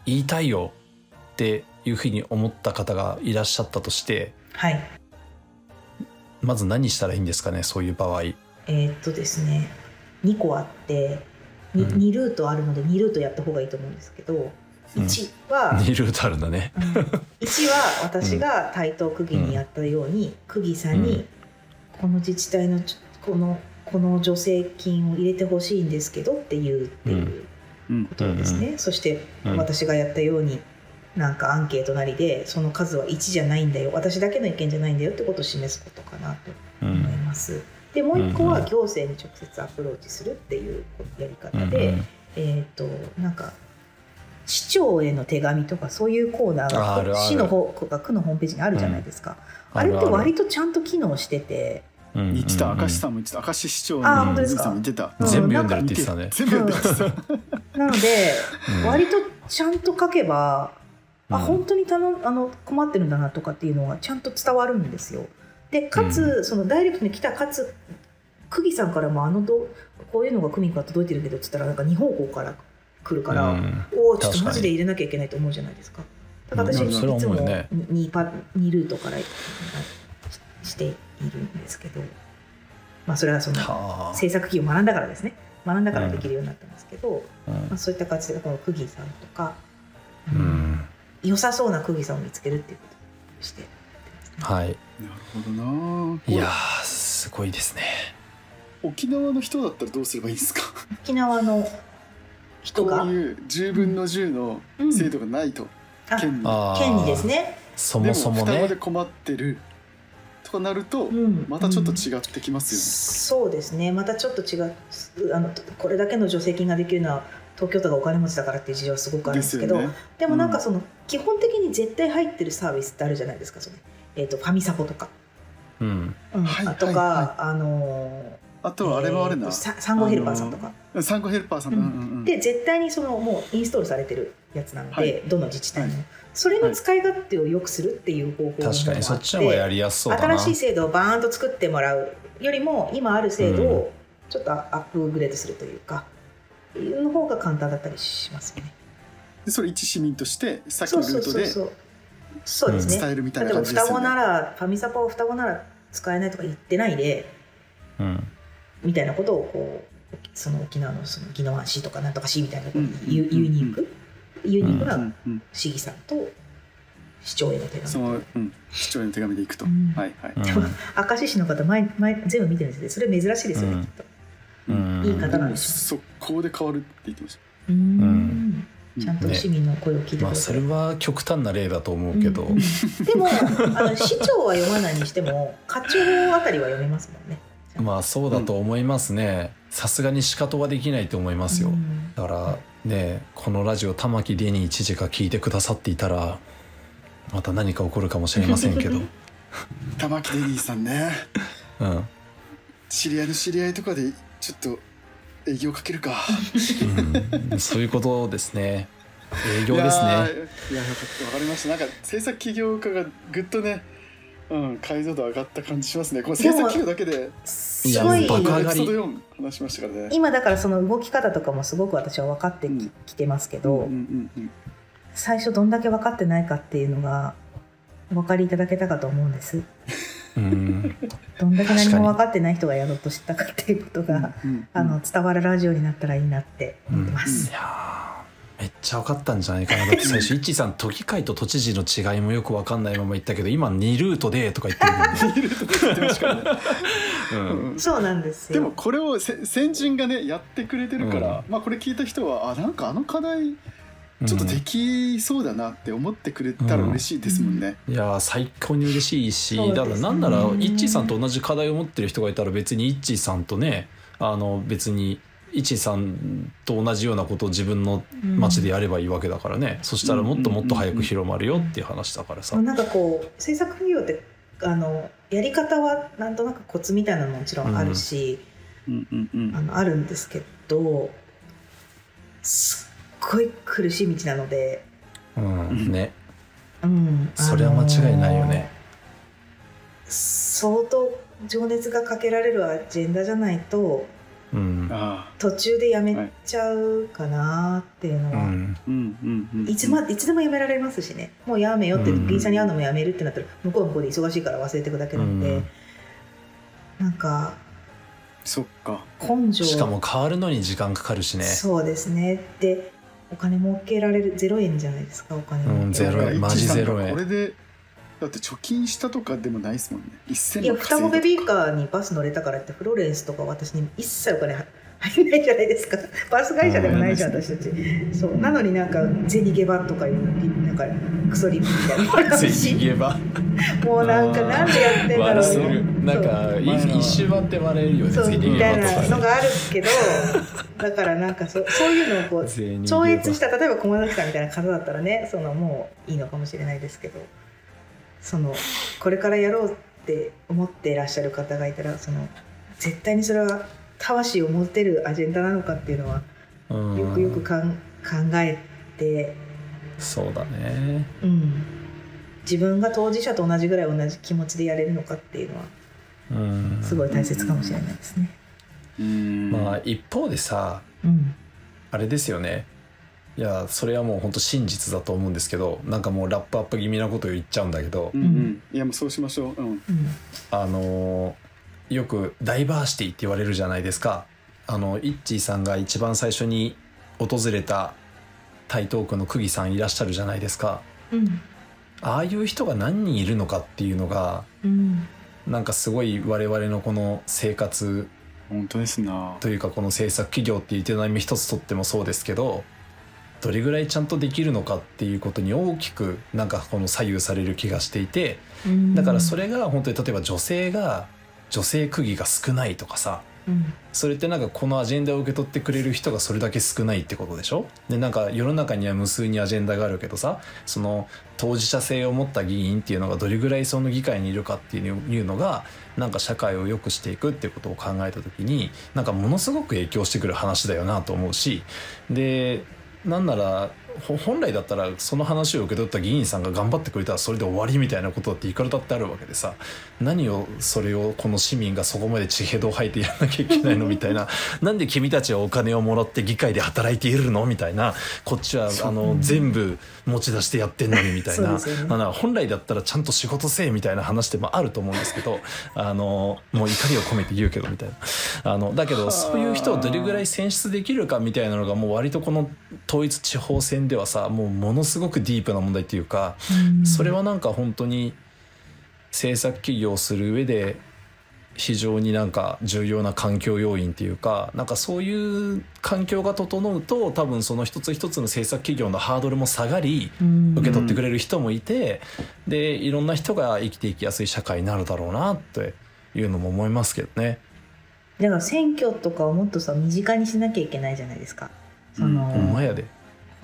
C: 言いたいよっていうふうに思った方がいらっしゃったとして
D: はい。
C: まず何したらいいんですかねそういう場合。
D: えーっとですね。2個あってに
C: うん。
D: 2, ルートあるので2ルートやった方がいいと思うんですけど
C: うん。
D: 1は、
C: 2ルートあるんだね。
D: うん。1は私が台東区議にやったように、区議さんに、
C: うん。
D: この自治体のこのこの助成金を入れてほしいんですけどっていうっていう
B: うん。
D: ことですね、そして
C: うん。
D: 私がやったようになんかアンケートなりでその数は1じゃないんだよ。私だけの意見じゃないんだよってことを示すことかなと
C: う
D: 思い
C: ん
D: ます。でもう一個
C: うんうん。
D: は行政に直接アプローチするっていうやり方
C: うん
D: で、えっ、となんか市長への手紙とかそういうコーナーが
C: あるある。
D: 市の方が区のホームページにあるじゃないですか、あれって割とちゃんと機能してて、
C: うん。
B: 言ってた明石さんも言ってた。明石市長の
D: あ本当ですか？
B: 水木さんも言ってた。
D: うん。
C: 全部読んでるって言ってたね。
B: 全部読ん
D: なので
C: うん。
D: 割とちゃんと書けば、あ
C: うん。
D: 本当に頼んあの困ってるんだなとかっていうのがちゃんと伝わるんですよ。でかつ、
C: う
D: そのダイレクトに来たかつ区議さんからもあのどこういうのが区民から届いてるけどっつったらなんか2方向から来るから、
C: うん。
D: おおちょっとマジで入れなきゃいけないと思うじゃないですか。だから私
C: うん
D: いつも
C: うよね。
D: 2, パ2ルートからししているんですけど、まあそれはその
C: はあ。
D: 制作機を学んだからですね。学んだからできるようになったんですけど、
C: うん。
D: まあ、そういった形でこの区議さんとか、
C: うん。
D: 良さそうな区議さんを見つけるっていうことをして。
C: はい。
B: なるほどな。い
C: やーすごいですね。
B: 沖縄の人だったらどうすればいいんですか？
D: 沖縄の人
B: こ
D: が
B: ういう10分の10の制度がないと、
D: あ
B: 県に。
D: ですね、
C: そ
B: で
C: もそも
B: 双子で
C: ね
B: 困ってるとかなると、
D: うん。
B: またちょっと
D: うん
B: 違ってきますよね、
D: そうですね。またちょっと違うあのこれだけの助成金ができるのは東京都がお金持ちだからっていう事情はすごくあるんですけど
B: でね。
D: でもなんかその、基本的に絶対入ってるサービスってあるじゃないですかその、えー、とファミサポとか、
C: うん。
D: うん。
B: はい
D: あとか、
B: はいは
D: あの
B: あとはあれもあるな、
D: えーとさ産後ヘルパーさんとか、
B: 産後ヘルパーさん、
D: うん。
B: うんうんうん。
D: で絶対にそのもうインストールされてるやつなので、
B: はい。
D: どの自治体にも、
B: は
D: それの使い勝手を良くするっていう方法も
C: 確かにそっちの
D: あ
C: 方がやりやすそうだな。
D: 新しい制度をバーンと作ってもらうよりも今ある制度をちょっとアップグレードするというか、の方が簡単だったりしますよね。
B: でそれ一市民としてさっき
D: そうそう
B: のルートで
D: そうそうそうですね、
B: 伝えるみたい
D: 例えば
B: な感じですよね。
D: 双子ならファミサポを双子なら使えないとか言ってないで
C: うん。
D: みたいなことをこうその沖縄のその宜野湾市とかなんとか市みたいなところに言う
B: うん
D: 言いに行く？ユニーク
B: う
D: なん
B: うん。
D: 市議さんと市長への手紙。
B: その、うん、市長への手紙で行くと、
D: うん。
B: はいはい、
C: うん。
D: でも明石市の方前前全部見てるんですね。それ珍しいですよね、
C: うん。
D: きっと。
C: うん。
D: いい方なんです
B: 速攻で変わるって言ってまし
D: うーん。
B: た、
D: ちゃんと市民の声を聞いてく
C: まあ
D: ださい、
C: それは極端な例だと思うけど、
D: うんうんでもあの 市長は読まないにしても課長あたりは読めますもんね。
C: まあそうだと思いますね。さすがに仕方はできないと思いますよ、
D: うん。
C: だからねこのラジオ玉城デニー知事が聞いてくださっていたらまた何か起こるかもしれませんけど、
B: 玉木デニーさんね。
C: うん、
B: 知り合いの知り合いとかでちょっと営業かけるか。
C: うん、そういうことですね。営業ですね。
B: いやーいやよかった。わかりました。なんか制作起業家がぐっとねうん解像度上がった感じしますね。この制作企業だけです
D: ごい。
C: 爆上がり。
B: エピソード4話しましたからね。
D: 今だからその動き方とかもすごく私は分かってき,、
B: うん
D: てますけど、
B: うんうんうん
D: 最初どんだけ分かってないかっていうのがお分かりいただけたかと思うんです。
C: うん
D: どんだけ何も分かってない人がやろうとしたかっていうことが、
B: うんうん
D: あの伝わるラジオになったらいいなって思ってます、
C: いやーめっちゃ分かったんじゃないかな。だって最初 イッチーさん都議会と都知事の違いもよく分かんないまま言ったけど今2ルートでとか言ってるも ん。
D: そうなんですよ。
B: でもこれをせ先人がねやってくれてるから、まあこれ聞いた人はあなんかあの課題ちょっとできそうだなって思ってくれたら嬉しいですもんね。
C: いやー最高に嬉しいし、
D: ね。
C: だからなんならイッチーさんと同じ課題を持ってる人がいたら別にイッチーさんとねあの別にイッチーさんと同じようなことを自分の街でやればいいわけだからね、そしたらもっともっと早く広まるよっていう話だからさ、
D: なんかこう制作企業ってあのやり方はなんとなくコツみたいなのももちろんあるし、
B: うん。うんうん
D: あのあるんですけどすっごい苦しい道なので、
C: うんね。
D: うん、
C: それは間違いないよね。
D: 相当情熱がかけられるアジェンダじゃないと
C: うん。
B: ああ。
D: 途中でやめちゃうかなっていうのは、
C: うん。
B: うんうんうん。
D: いつまいつでもやめられますしね。もうやめよって
C: うん。
D: 議員さんに会うのもやめるってなったら向こうは向こうで忙しいから忘れていくだけなので、なんか
B: そっか。
D: 根性。
C: しかも変わるのに時間かかるしね。
D: そうですね。でお金儲けられるゼロ円じゃないですかお金儲けられる
C: うんゼロ円マジゼロ円。
B: これでだって貯金したとかでもないですもんね。1000
D: いや
B: 万
D: 双子ベビーカーにバス乗れたからってフローレンスとか私に一切お金入入んないじゃないですか。バス会社でもないじゃん
B: うん
D: 私たち。そう。なのになんか銭ゲバとかいうなんかクソリみたいな。の もうなんかなんでやってんだろう
C: るなんか一瞬割って笑えるよね
D: そうみたいなのがあるけど だからなんかそそういうのをこう超越した例えば駒崎さんみたいな方だったらねそのもういいのかもしれないですけどそのこれからやろうって思っていらっしゃる方がいたらその絶対にそれは魂を持てるアジェンダなのかっていうのは
C: うん。
D: よくよくかん考えて、
C: そうだね。
D: うん、自分が当事者と同じぐらい同じ気持ちでやれるのかっていうのは
C: うん
D: すごい大切かもしれないですね。
B: うん。
C: まあ一方でさ
D: うん。
C: あれですよね。いやそれはもう本当真実だと思うんですけどなんかもうラップアップ気味なことを言っちゃうんだけど
B: うんうん。いやもうそうしましょう。うん。
D: うん。
C: あのーよくダイバーシティって言われるじゃないですか。あのイッチーさんが一番最初に訪れた台東区の久喜さんいらっしゃるじゃないですか。
D: うん。
C: ああいう人が何人いるのかっていうのが
D: うん
C: なんかすごい我々のこの生活
B: 本当ですな。
C: というかこの制作企業っていう営み一つとってもそうですけどどれぐらいちゃんとできるのかっていうことに大きくなんかこの左右される気がしていてだからそれが本当に例えば女性が女性区議が少ないとかさ
D: うん。
C: それってなんかこのアジェンダを受け取ってくれる人がそれだけ少ないってことでしょ？でなんか世の中には無数にアジェンダがあるけどさその当事者性を持った議員っていうのがどれぐらいその議会にいるかっていうのがなんか社会を良くしていくっていうことを考えた時になんかものすごく影響してくる話だよなと思うしでなんなら本来だったらその話を受け取った議員さんが頑張ってくれたらそれで終わりみたいなことだっていくらだってあるわけでさ。何をそれをこの市民がそこまで地平道を吐いてやらなきゃいけないのみたいな。なんで君たちはお金をもらって議会で働いているのみたいな。こっちはあの全部持ち出してやってんのにみたいな、
D: ね。
C: 本来だったらちゃんと仕事せえみたいな話でもあると思うんですけど。あのもう怒りを込めて言うけどみたいな。あのだけどそういう人をどれぐらい選出できるかみたいなのがもう割とこの統一地方選ではさもうものすごくディープな問題っていうかそれはなんか本当に制作企業をする上で非常になんか重要な環境要因っていうかなんかそういう環境が整うと多分その一つ一つの制作企業のハードルも下がり受け取ってくれる人もいてでいろんな人が生きていきやすい社会になるだろうなっていうのも思いますけどね。
D: だから選挙とかをもっとさ身近にしなきゃいけないじゃないですか。その
C: ほんまやで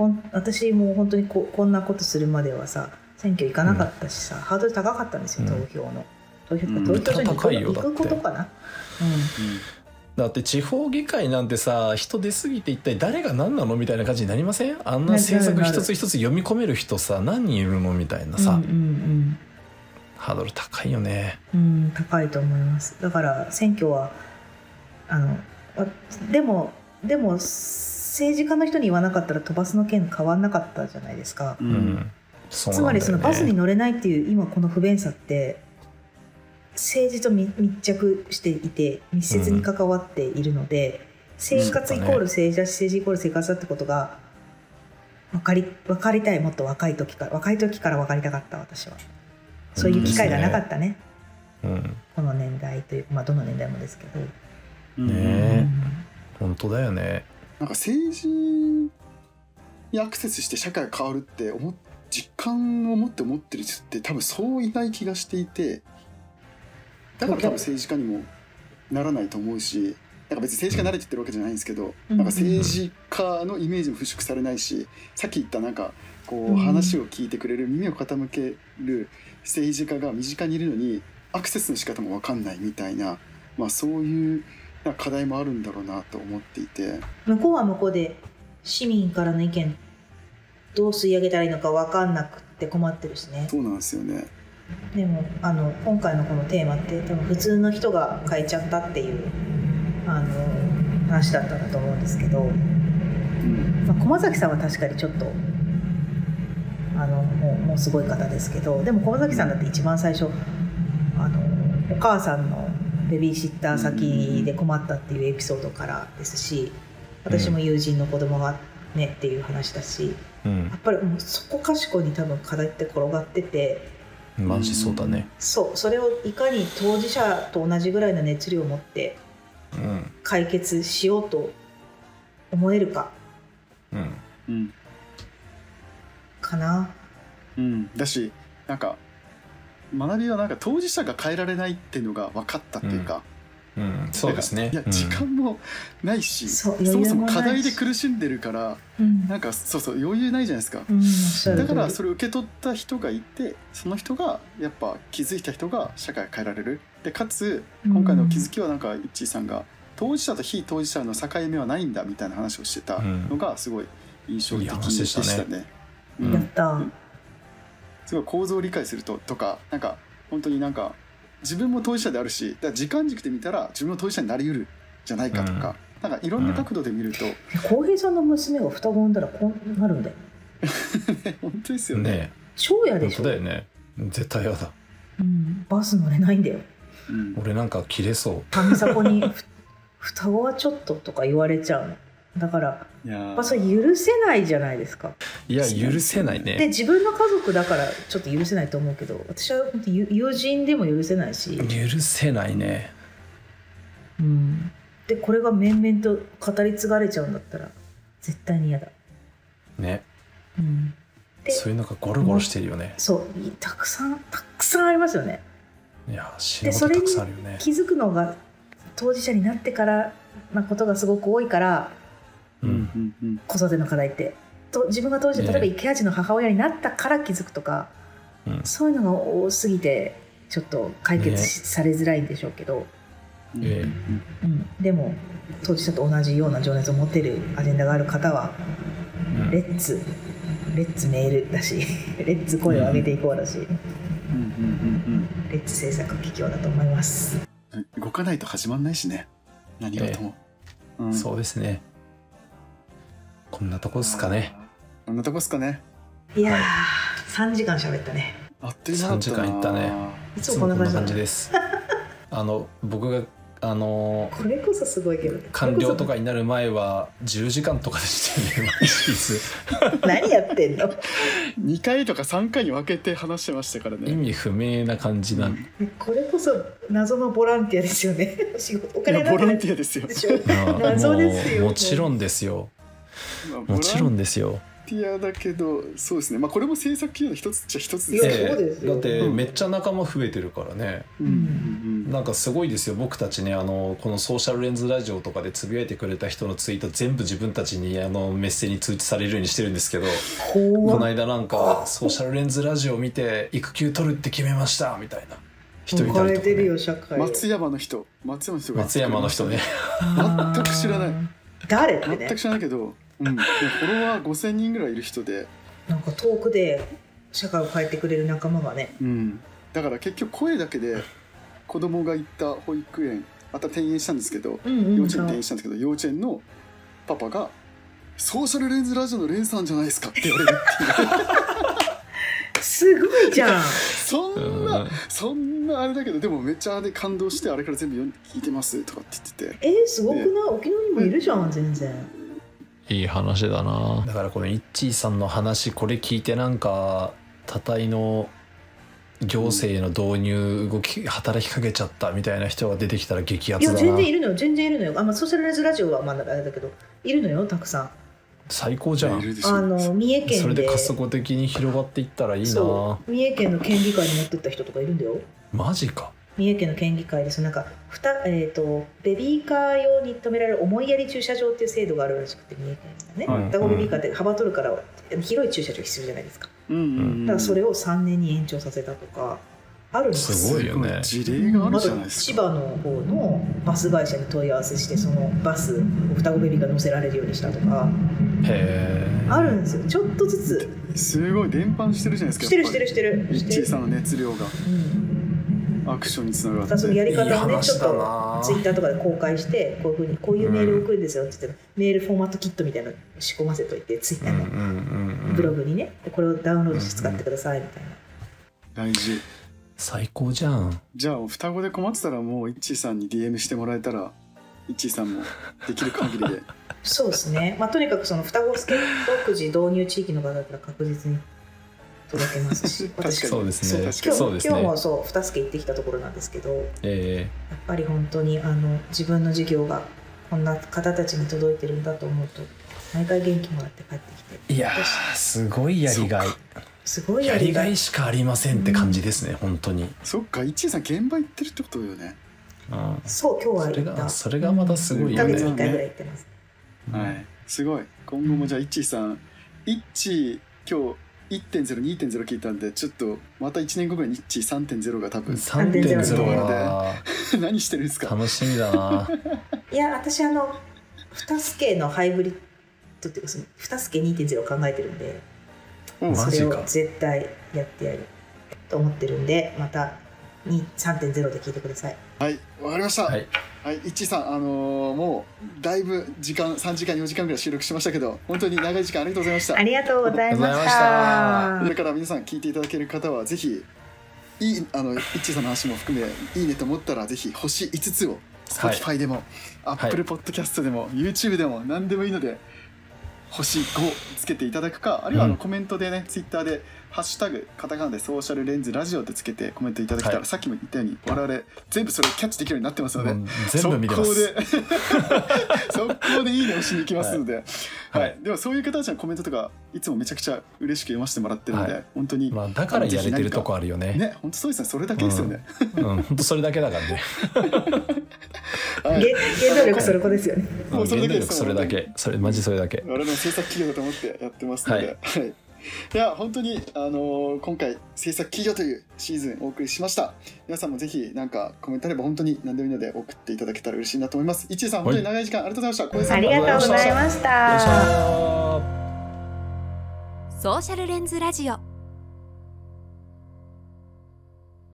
D: ほん私も本当にここんなことするまだはさ選挙行かなかったしさ、ハードル高かったんですよ、
C: うん。
D: 投票の。投票
B: うん。
D: 投票所に行
C: 高いよ
D: く行
C: だって。
D: くことかな、
C: だって地方議会なんてさ人出過ぎて一体誰が何なのみたいな感じになりません？あんな政策一つ一つ読み込める人さ何人いるのみたいな
D: うん、
C: さ、
D: うんうん
C: ハードル高いよね。
D: うんうん高いと思います。だから選挙はあのあでもでも政治家の人に言わなかったら飛ばすの件変わんなかったじゃないですか、
B: う
C: うん。
D: つまりそのバスに乗れないっていう今この不便さって政治と密密着していて密接に関わっているので、生活イコール政治だし政治イコール生活だってことが分かり分かりたいもっと若い時から若い時から分かりたかった私は。そういう機会がなかったね。
C: うん、
D: この年代というまあどの年代もですけど、
B: うん。
C: ねえ。本当だよね。
B: なんか政治にアクセスして社会が変わるって思っ実感を持って思ってる人って多分そういない気がしていてだから多分政治家にもならないと思うしなんか別に政治家になれて言ってるわけじゃないんですけど、
D: うん
B: なんか政治家のイメージも払拭されないしさっき言ったなんかこ
D: う
B: 話を聞いてくれる耳を傾ける政治家が身近にいるのにアクセスの仕方も分かんないみたいな、まあ、そういう課題もあるんだろうなと思っていて。
D: 向こうは向こうで市民からの意見どう吸い上げたらいいのか分かんなくって困ってるしね
B: そうなんですよね。
D: でもあの今回のこのテーマって多分普通の人が変えちゃったっていうあの話だったんだと思うんですけど、
B: うん
D: まあ、駒崎さんは確かにちょっとあのもうもうすごい方ですけどでも駒崎さんだって一番最初あのお母さんのベビーシッター先で困ったっていうエピソードからですし私も友人の子供がねっていう話だし
C: うん。
D: やっぱりもうそこかしこに多分課題って転がってて
C: マジそうだね。
D: そうそれをいかに当事者と同じぐらいの熱量を持って
C: うん。
D: 解決しようと思えるか
C: うん。
B: うん。
D: かな。
B: うん、だしなんか学びはなんか当事者が変えられないっていうのが分かったっていうか、
C: うん。そうですね。うん
B: いや時間もないし、
D: そう
B: そもそも課題で苦しんでるから
D: うん。
B: なんかそうそう余裕ないじゃないですか、だからそれを受け取った人がいてその人がやっぱ気づいた人が社会を変えられる。でかつ今回の気づきはなんかイッチーさんが当事者と非当事者の境目はないんだみたいな話をしてたのがすごい印象的
C: いい
B: で
C: 話でしたね。う
B: うん。
D: やった、
B: すごい構造を理解するととかなんか本当になんか自分も当事者であるしだから時間軸で見たら自分も当事者になりうるじゃないかとか、なんかいろんな角度で見ると、
D: 浩平さんの娘が双子産んだらこうなるんだよ。
B: ね 本当ですよね。
C: ね。
D: 超嫌でしょ。
C: だよね。絶対やだ。
D: うん、バス乗れないんだよ。
B: うん。
C: 俺なんか切れそ
D: 上迫にふ 双子はちょっととか言われちゃうのだから
B: いや
D: っぱそれ許せないじゃないですか。
C: ういや許せない
D: で
C: ね
D: 自分の家族だからちょっと許せないと思うけど私は本当友友人でも許せないし、
C: 許せないね。
D: うん、でこれが面々と語り継がれちゃうんだったら絶対に嫌だ、
C: ね。
D: うん、で
C: そういうのがゴロゴロしてるよね。
D: そう。いたくさんたくさんありますよね。
C: いや死ぬことたくさんあるよね。
D: 気づくのが当事者になってからなことがすごく多いから子育ての課題って。と自分が当事者
C: ね
D: 例えば池味の母親になったから気づくとか、
C: うん。
D: そういうのが多すぎてちょっと解決
C: ね
D: されづらいんでしょうけど、
B: うん
C: え。
D: うん、でも当事者と同じような情熱を持っているアジェンダがある方は
C: うん。
D: レッツ。レッツメールだし レッツ声を上げていこうだし、
B: うんうん
D: レッツ制作企業だと思います。
B: 動かないと始まんないしね。何事も、うん。
C: そうですねこんなとこですかね。
B: こんなとこっすかね。
D: いやー、3時間喋ったね。
B: あっという間だったな。
C: 3時間いったね。
D: い
C: い
D: つもこんな感じ
C: です。あの僕があの
D: これこそすごいけど。
C: 官僚とかになる前は10時間とかでしたよね
D: 何やってんの
B: ？2回とか3回に分けて話してましたからね。
C: 意味不明な感じなん
D: これこそ謎のボランティアですよね。仕事お金
B: ボランティアですよ。
D: 謎ですよ。
C: もちろんですよ。
B: まあ
C: もちろんですよ。
B: ティアだけどそうですね。まあこれも制作企業の一つっちゃ一つですね。
D: そうですよ。
C: だって
B: うん。
C: めっちゃ仲間増えてるからね。なんかすごいですよ僕たちねあのこのソーシャルレンズラジオとかでつぶやいてくれた人のツイート全部自分たちにあのメッセに通知されるようにしてるんですけどこの間なんかソーシャルレンズラジオ見て育休取るって決めましたみたいな。人いたりとか、ね。
D: れてるよ、社会。
B: 松山の人。松山の人が。
C: 松山の人ね。
B: 全く知らない。
D: 誰？ってね
B: 全く。知らないけど、うん、フォロワー5000人ぐらいいる人で、
D: なんか遠くで社会を変えてくれる仲間がね。
B: うん、だから結局声だけで子供が行った保育園また転園したんですけど
D: うんうん。
B: 幼稚園転園したんですけど幼稚園のパパが「ソーシャルレンズラジオのレンさんじゃないですか」って言われるっていう
D: すごいじゃん。
B: そん
C: う
B: なんそんなあれだけどでもめっちゃあれ感動してあれから全部聞いてますとかって言ってて
D: えー、すごくない？沖縄にもいるじゃん、全然。
C: いい話だな。だからこのイッチーさんの話これ聞いてなんか多体の行政の導入動き働きかけちゃったみたいな人が出てきたら激ア
D: いや、
C: ツだな。
D: 全然いるのよ、全然いるのよ。あ、まあ、ソーシャルレンズラジオはまだあれだけど、いるのよ、たくさん。
C: 最高じゃん。
D: あの、三重県で。
C: それで加速的に広がっていったらいいな。
D: そう三重県の県議会に持ってった人とかいるんだよ。
C: マジか
D: 三重県の県議会でそのなんかふた、えー、とベビーカー用に止められる思いやり駐車場っていう制度があるらしくて三重県のね、
B: はい。
D: 双子ベビーカーって幅取るから広い駐車場必要じゃないですか。
B: うん。うんうん
D: だからそれを3年に延長させたとかあるんです
C: すごいよね。
B: 事例があるじゃないですか。
D: 千葉の方のバス会社に問い合わせしてそのバスを双子ベビーカー乗せられるようにしたとか
C: へえ
D: あるんですよ。ちょっとずつ。
B: すごい伝播してるじゃないですか
D: してるしてるしてる
B: ミ
D: してる。
B: さんの熱量が。
D: うん
B: アクションにつながっ
D: だからそのや
B: て。
D: り方をね
C: いい話
D: ちょっとツイッターとかで公開してこういうふうにこういうメールを送るんですよって言って、メールフォーマットキットみたいなの仕込ませといてツイッターのブログにね。でこれをダウンロードして使ってくださいみたいな、
B: 大事。
C: 最高じゃん。
B: じゃあ双子で困ってたらもうイッチーさんに DM してもらえたらイッチーさんもできる限りで。
D: そうですね、まあ、とにかくその双子助っ人くじ導入地域の方だったら確実に届けますし
B: 確かに。
C: そうですね。
D: 今日
C: そうですね。
D: 今日もそう二助行ってきたところなんですけどやっ
C: え
D: ぱり本当にあの自分の授業がこんな方たちに届いてるんだと思うと毎回元気もらって帰ってきて。
C: えいやーすごいやりがい。
D: すごい
C: やりが
D: い。
C: いしかありませんって感じですね、本当に、
B: そっかイッチーさん現場行ってるってことよね、
C: うん、
D: そう今日は
C: それ
D: 行った。
C: がそれがまたすごい
D: 1ヶ
C: よね。
D: 月に1回ぐらい行ってます、
B: はい。すごい。今後もじゃあイッチーさんイッチー今日1.02.0聞いたんでちょっとまた1年後ぐらいにイッチー3.0が多分。
C: 3.0は
B: 何してるんですか？
C: 楽しみだな。い
D: や私あの二助のハイブリッドっていうかその二助2.0を考えてるんで
B: う。ん
D: それを絶対やってやると思ってるんでまた2 3.0で聞いてください。
B: はい。わかりました。
C: は
B: はい、イッチーさんあのーもうだいぶ時間3時間4時間ぐらい収録しましたけど本当に長い時間ありがとうございました。
D: ありがとうございまし
C: た。
B: それから皆さん聞いていただける方はぜひいいあのイッチーさんの話も含めいいねと思ったらぜひ星5つを Spotify でも、Apple Podcast でも YouTube でも何でもいいので星5つけていただくかあるいはあの
C: うん。
B: コメントでね、Twitter で「ハッシュタグカタカナでソーシャルレンズラジオ」ってつけてコメントいただけたら、
C: はい。
B: さっきも言ったように我々全部それキャッチできるようになってますので、
C: もう全部見てます。
B: 速攻で速攻でいいね押しに行きますので、はい。
C: はい。
B: でもそういう方たちのコメントとかいつもめちゃくちゃ嬉しく読ませてもらってるので、
C: はい。
B: 本当に、
C: まあだからやれてるとこあるよね。
B: ね本当そうですね。それだけですよね、
C: うん。本当それだけだからね
B: は
D: 原動力それこですよね。
B: もうそれだけです
C: 原動力それだけ。それマジそれだけ。
B: 我々の制作企業だと思ってやってますので、はい。い。や本当に、あのー今回制作企業というシーズンお送りしました。皆さんもぜひなんかコメントあれば本当に何でもいいので送っていただけたら嬉しいなと思います。一位さん本当に長い時間ありがとうございました。小江さん
D: ありがとうございまし
C: よいし
D: た。
C: ょ
A: ソーシャルレンズラジオ